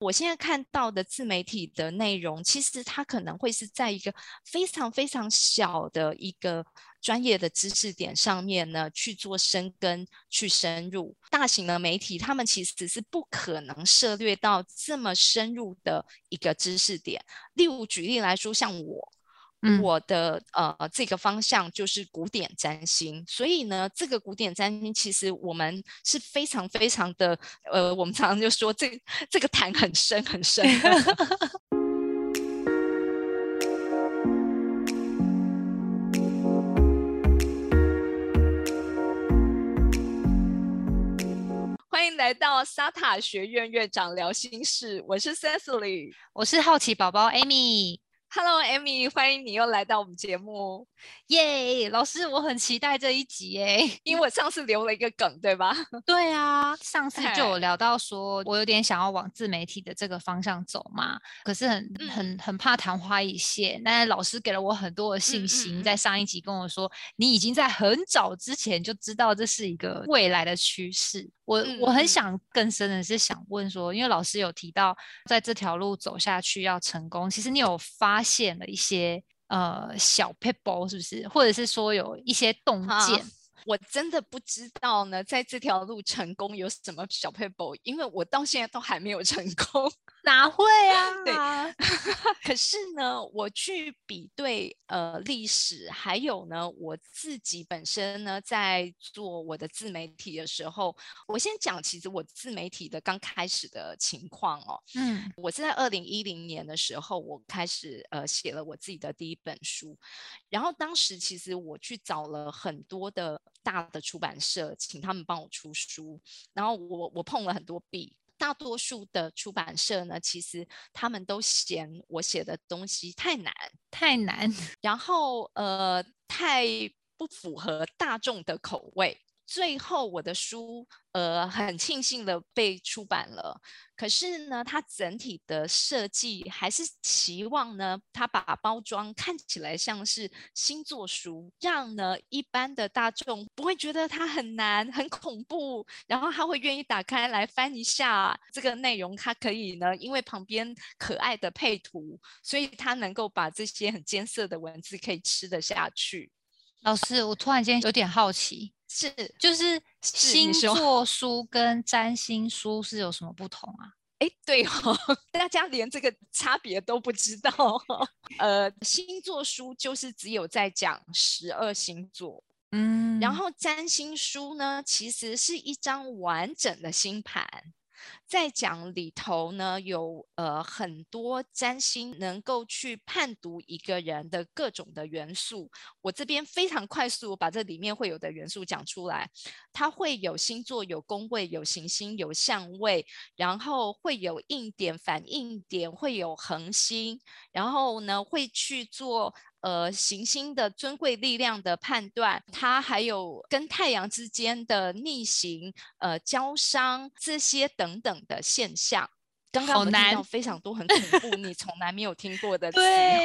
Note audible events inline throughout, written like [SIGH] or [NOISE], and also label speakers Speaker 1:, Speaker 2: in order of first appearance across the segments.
Speaker 1: 我现在看到的自媒体的内容，其实它可能会是在一个非常非常小的一个专业的知识点上面呢去做深耕、去深入。大型的媒体，他们其实是不可能涉略到这么深入的一个知识点。例如举例来说，像我。我的呃这个方向就是古典占星，所以呢，这个古典占星其实我们是非常非常的呃，我们常常就说这这个潭很深很深。[LAUGHS] 欢迎来到沙塔学院院长聊心事，我是 Cecily，
Speaker 2: 我是好奇宝宝 Amy。
Speaker 1: Hello，Amy，欢迎你又来到我们节目，
Speaker 2: 耶！老师，我很期待这一集耶，[LAUGHS]
Speaker 1: 因为我上次留了一个梗，对吧？[LAUGHS]
Speaker 2: 对啊，上次就有聊到说，我有点想要往自媒体的这个方向走嘛，可是很很很怕昙花一现。但是老师给了我很多的信心，在上一集跟我说，你已经在很早之前就知道这是一个未来的趋势。我我很想更深的是想问说，因为老师有提到，在这条路走下去要成功，其实你有发现了一些呃小 people 是不是，或者是说有一些洞见？
Speaker 1: 我真的不知道呢，在这条路成功有什么小 people，因为我到现在都还没有成功。
Speaker 2: 哪会啊？
Speaker 1: 对，[LAUGHS] 可是呢，我去比对呃历史，还有呢，我自己本身呢，在做我的自媒体的时候，我先讲，其实我自媒体的刚开始的情况哦，嗯，我是在二零一零年的时候，我开始呃写了我自己的第一本书，然后当时其实我去找了很多的大的出版社，请他们帮我出书，然后我我碰了很多壁。大多数的出版社呢，其实他们都嫌我写的东西太难，
Speaker 2: 太难，[LAUGHS]
Speaker 1: 然后呃，太不符合大众的口味。最后，我的书呃很庆幸的被出版了。可是呢，它整体的设计还是期望呢，它把包装看起来像是星座书，让呢一般的大众不会觉得它很难、很恐怖，然后他会愿意打开来翻一下这个内容。它可以呢，因为旁边可爱的配图，所以它能够把这些很艰涩的文字可以吃得下去。
Speaker 2: 老师，我突然间有点好奇。
Speaker 1: 是，
Speaker 2: 就是星座书跟占星书是有什么不同啊？
Speaker 1: 哎，对哦，[LAUGHS] 大家连这个差别都不知道。呃，星座书就是只有在讲十二星座，嗯，然后占星书呢，其实是一张完整的星盘。在讲里头呢，有呃很多占星能够去判读一个人的各种的元素。我这边非常快速把这里面会有的元素讲出来。它会有星座、有宫位、有行星、有相位，然后会有硬点、反应点，会有恒星，然后呢会去做。呃，行星的尊贵力量的判断，它还有跟太阳之间的逆行、呃交伤这些等等的现象。刚刚我们听到非常多很恐怖，你从来没有听过的词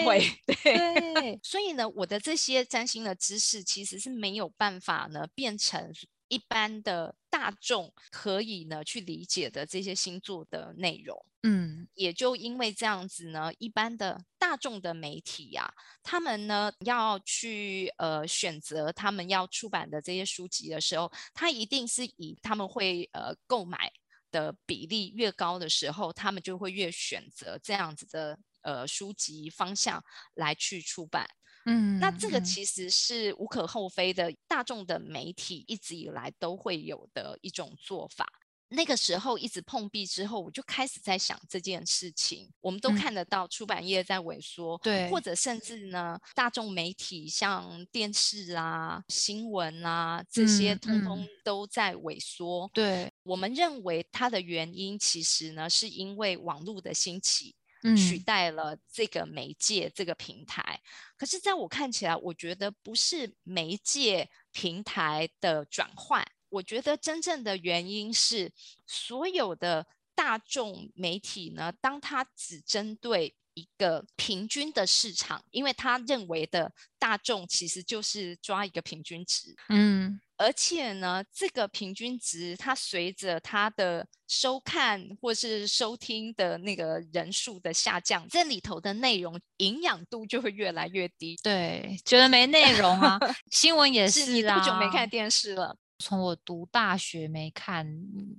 Speaker 1: 汇。对，所以呢，我的这些占星的知识其实是没有办法呢变成。一般的大众可以呢去理解的这些星座的内容，嗯，也就因为这样子呢，一般的大众的媒体呀，他们呢要去呃选择他们要出版的这些书籍的时候，他一定是以他们会呃购买的比例越高的时候，他们就会越选择这样子的呃书籍方向来去出版。嗯，那这个其实是无可厚非的，大众的媒体一直以来都会有的一种做法。那个时候一直碰壁之后，我就开始在想这件事情。我们都看得到出版业在萎缩，
Speaker 2: 对，
Speaker 1: 或者甚至呢，大众媒体像电视啊、新闻啊这些，通通都在萎缩。
Speaker 2: 对，
Speaker 1: 我们认为它的原因其实呢，是因为网络的兴起。取代了这个媒介这个平台，可是在我看起来，我觉得不是媒介平台的转换，我觉得真正的原因是所有的大众媒体呢，当它只针对一个平均的市场，因为他认为的大众其实就是抓一个平均值，嗯。而且呢，这个平均值它随着它的收看或是收听的那个人数的下降，这里头的内容营养度就会越来越低。
Speaker 2: 对，觉得没内容啊。[LAUGHS] 新闻也是，
Speaker 1: 你多久没看电视了？[LAUGHS]
Speaker 2: 从我读大学没看，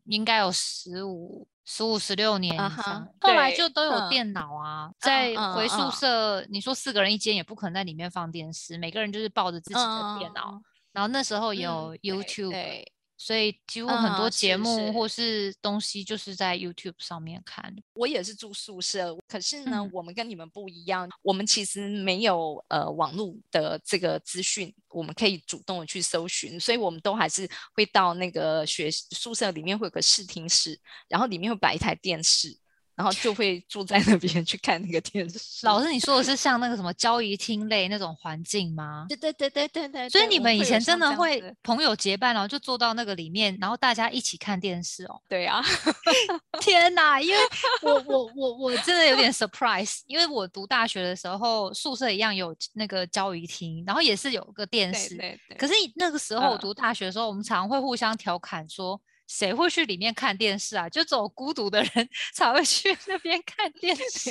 Speaker 2: 应该有十五、十五、十六年以上。后来就都有电脑啊，在回宿舍，你说四个人一间也不可能在里面放电视，每个人就是抱着自己的电脑。然后那时候有 YouTube。所以几乎很多节目或是东西就是在 YouTube 上面看。
Speaker 1: 我也是住宿舍，可是呢，我们跟你们不一样，我们其实没有呃网络的这个资讯，我们可以主动的去搜寻，所以我们都还是会到那个学宿舍里面会有个视听室，然后里面会摆一台电视。然后就会住在那边去看那个电视。
Speaker 2: 老师，你说的是像那个什么交谊厅类那种环境吗？
Speaker 1: 对对对对对对。
Speaker 2: 所以你们以前真的会朋友结伴，然后就坐到那个里面，然后大家一起看电视哦。
Speaker 1: 对啊。[LAUGHS]
Speaker 2: 天哪！因为我我我我真的有点 surprise，因为我读大学的时候宿舍一样有那个交谊厅，然后也是有个电视。
Speaker 1: 对对。
Speaker 2: 可是那个时候我读大学的时候，我们常会互相调侃说。谁会去里面看电视啊？就走孤独的人 [LAUGHS] 才会去那边看电 [LAUGHS] 视。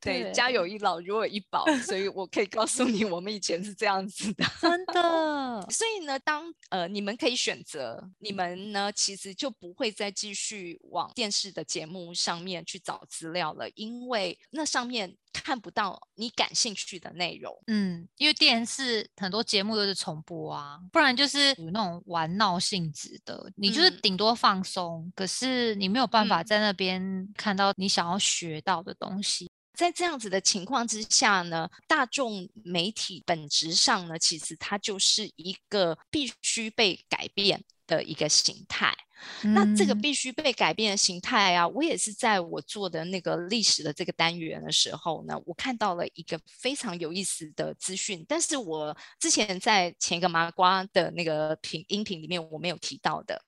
Speaker 1: 对，家有一老，如有一宝，所以我可以告诉你，我们以前是这样子的，
Speaker 2: 真的。[LAUGHS]
Speaker 1: 所以呢，当呃你们可以选择，你们呢其实就不会再继续往电视的节目上面去找资料了，因为那上面。看不到你感兴趣的内容，
Speaker 2: 嗯，因为电视很多节目都是重播啊，不然就是有那种玩闹性质的，你就是顶多放松，可是你没有办法在那边看到你想要学到的东西。
Speaker 1: 在这样子的情况之下呢，大众媒体本质上呢，其实它就是一个必须被改变的一个形态。那这个必须被改变的形态啊，我也是在我做的那个历史的这个单元的时候呢，我看到了一个非常有意思的资讯，但是我之前在前一个麻瓜的那个频音频里面我没有提到的，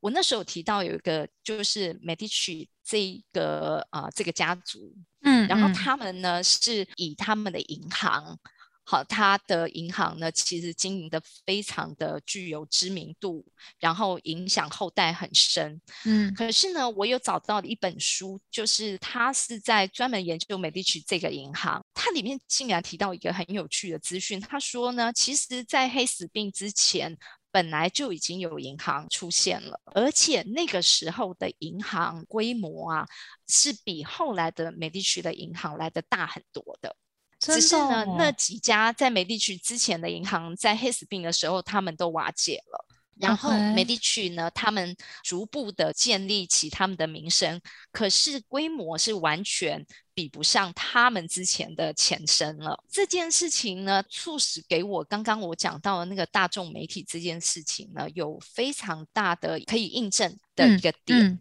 Speaker 1: 我那时候提到有一个就是 Medici 这个啊这个家族，嗯，然后他们呢是以他们的银行。好，他的银行呢，其实经营的非常的具有知名度，然后影响后代很深。嗯，可是呢，我有找到一本书，就是他是在专门研究美第奇这个银行，它里面竟然提到一个很有趣的资讯。他说呢，其实，在黑死病之前，本来就已经有银行出现了，而且那个时候的银行规模啊，是比后来的美地区的银行来的大很多的。只是呢，那几家在美地区之前的银行，在黑死病的时候，他们都瓦解了。然后美地区呢，他们逐步的建立起他们的名声，可是规模是完全比不上他们之前的前身了。这件事情呢，促使给我刚刚我讲到的那个大众媒体这件事情呢，有非常大的可以印证的一个点。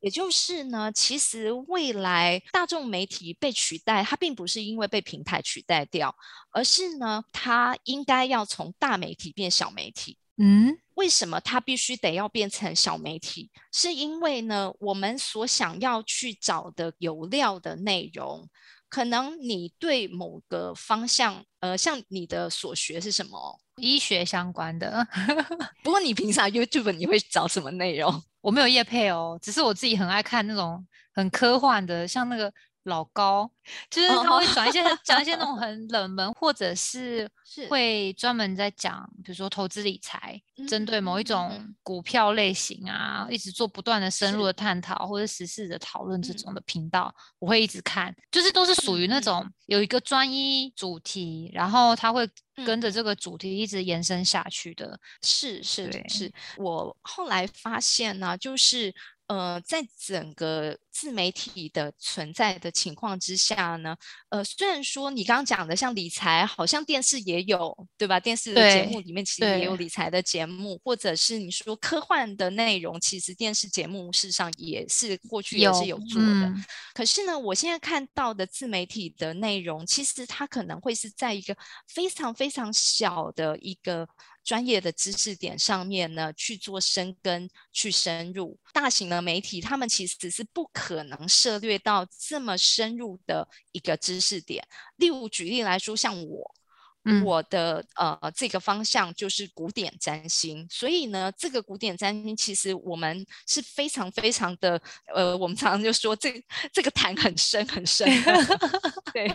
Speaker 1: 也就是呢，其实未来大众媒体被取代，它并不是因为被平台取代掉，而是呢，它应该要从大媒体变小媒体。嗯，为什么它必须得要变成小媒体？是因为呢，我们所想要去找的有料的内容，可能你对某个方向，呃，像你的所学是什么？
Speaker 2: 医学相关的。[LAUGHS]
Speaker 1: 不过你平常 YouTube 你会找什么内容？
Speaker 2: 我没有叶配哦，只是我自己很爱看那种很科幻的，像那个老高，就是他会转一些讲一些那种很冷门，或者是 [LAUGHS] 会专门在讲，比如说投资理财，针对某一种股票类型啊，一直做不断的深入的探讨或者实事的讨论这种的频道，我会一直看，就是都是属于那种有一个专一主题，然后他会。跟着这个主题一直延伸下去的，
Speaker 1: 是是是。我后来发现呢，就是呃，在整个自媒体的存在的情况之下呢，呃，虽然说你刚刚讲的像理财，好像电视也有，对吧？电视的节目里面其实也有理财的节目，或者是你说科幻的内容，其实电视节目事实上也是过去也是有做的。可是呢，我现在看到的自媒体的内容，其实它可能会是在一个非常非常小的一个。专业的知识点上面呢去做深耕、去深入，大型的媒体他们其实是不可能涉略到这么深入的一个知识点。例如举例来说，像我，我的呃这个方向就是古典占星，所以呢，这个古典占星其实我们是非常非常的呃，我们常常就说这这个潭很深很深，[LAUGHS] 对，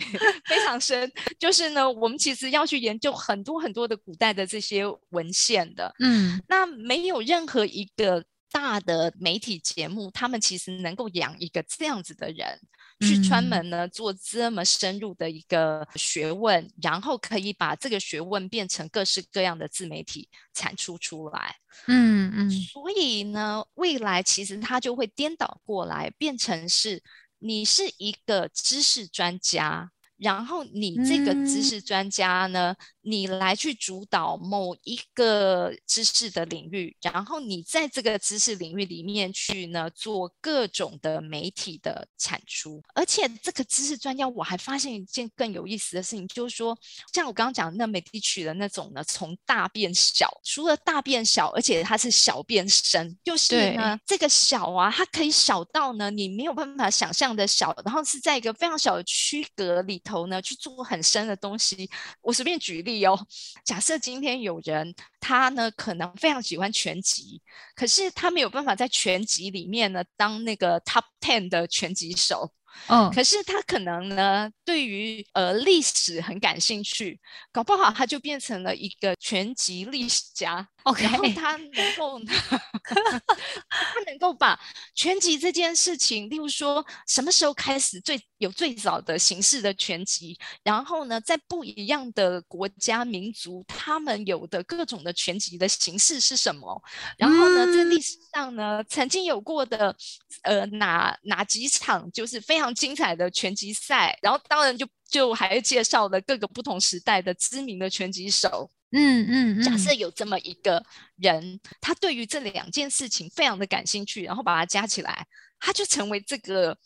Speaker 1: 非常深。就是呢，我们其实要去研究很多很多的古代的这些文献的，嗯，那没有任何一个大的媒体节目，他们其实能够养一个这样子的人。去专门呢做这么深入的一个学问，然后可以把这个学问变成各式各样的自媒体产出出来。嗯嗯，所以呢，未来其实它就会颠倒过来，变成是你是一个知识专家。然后你这个知识专家呢，你来去主导某一个知识的领域，然后你在这个知识领域里面去呢做各种的媒体的产出。而且这个知识专家，我还发现一件更有意思的事情，就是说，像我刚刚讲那媒体取的那种呢，从大变小，除了大变小，而且它是小变深，就是呢这个小啊，它可以小到呢你没有办法想象的小，然后是在一个非常小的区隔里。头呢去做很深的东西，我随便举例哦。假设今天有人他呢可能非常喜欢拳击，可是他没有办法在拳击里面呢当那个 top ten 的拳击手。嗯，可是他可能呢对于呃历史很感兴趣，搞不好他就变成了一个拳击历史家。OK，然后他能够，[LAUGHS] 他能够把拳击这件事情，例如说什么时候开始最有最早的形式的拳击，然后呢，在不一样的国家民族，他们有的各种的拳击的形式是什么？然后呢，在历史上呢，曾经有过的呃哪哪几场就是非常精彩的拳击赛，然后当然就就还介绍了各个不同时代的知名的拳击手。嗯嗯，假设有这么一个人，他对于这两件事情非常的感兴趣，然后把它加起来，他就成为这个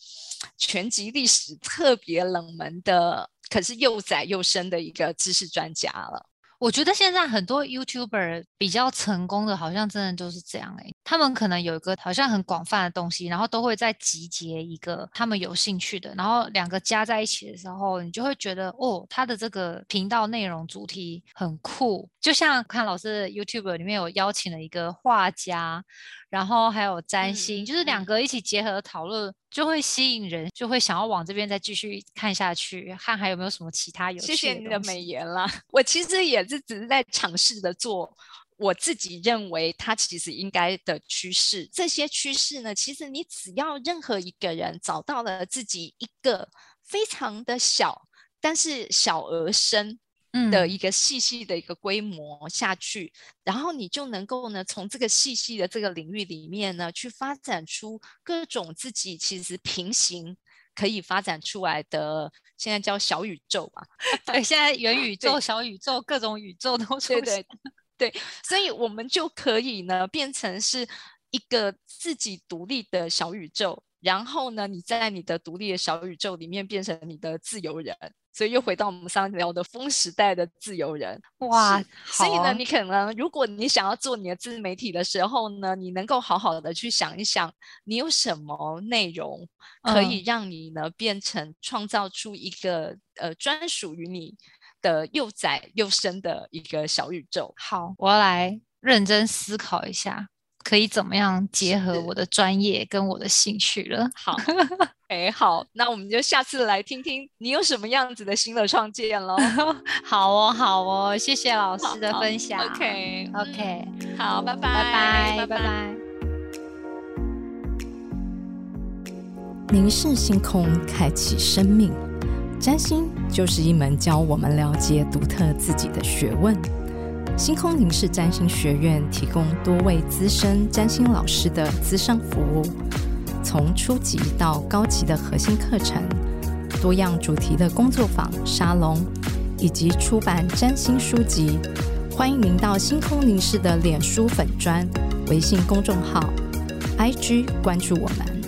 Speaker 1: 全集历史特别冷门的，可是又窄又深的一个知识专家了。
Speaker 2: 我觉得现在很多 YouTuber 比较成功的，好像真的都是这样哎。他们可能有一个好像很广泛的东西，然后都会在集结一个他们有兴趣的，然后两个加在一起的时候，你就会觉得哦，他的这个频道内容主题很酷。就像看老师 YouTuber 里面有邀请了一个画家。然后还有占星，就是两个一起结合讨论，就会吸引人，就会想要往这边再继续看下去，看还有没有什么其他有趣
Speaker 1: 的。谢谢你的美言啦，我其实也是只是在尝试的做我自己认为它其实应该的趋势。这些趋势呢，其实你只要任何一个人找到了自己一个非常的小，但是小而深。的一个细细的一个规模下去，然后你就能够呢，从这个细细的这个领域里面呢，去发展出各种自己其实平行可以发展出来的，现在叫小宇宙吧。[LAUGHS]
Speaker 2: 对，现在元宇宙、小宇宙、各种宇宙都出
Speaker 1: 现。对 [LAUGHS] 对对，所以我们就可以呢，变成是一个自己独立的小宇宙，然后呢，你在你的独立的小宇宙里面变成你的自由人。所以又回到我们上次聊的风时代的自由人哇，所以呢，你可能如果你想要做你的自媒体的时候呢，你能够好好的去想一想，你有什么内容可以让你呢变成创造出一个呃专属于你的又窄又深的一个小宇宙。
Speaker 2: 好，我要来认真思考一下。可以怎么样结合我的专业跟我的兴趣了？
Speaker 1: 好，[LAUGHS] 哎，好，那我们就下次来听听你有什么样子的新的创建喽。[LAUGHS]
Speaker 2: 好哦，好哦，谢谢老师的分享。
Speaker 1: OK，OK，好，拜拜，
Speaker 2: 拜拜，拜拜。
Speaker 3: 凝视星空，开启生命。占星就是一门教我们了解独特自己的学问。星空凝视占星学院提供多位资深占星老师的资商服务，从初级到高级的核心课程，多样主题的工作坊、沙龙，以及出版占星书籍。欢迎您到星空凝视的脸书粉砖、微信公众号、IG 关注我们。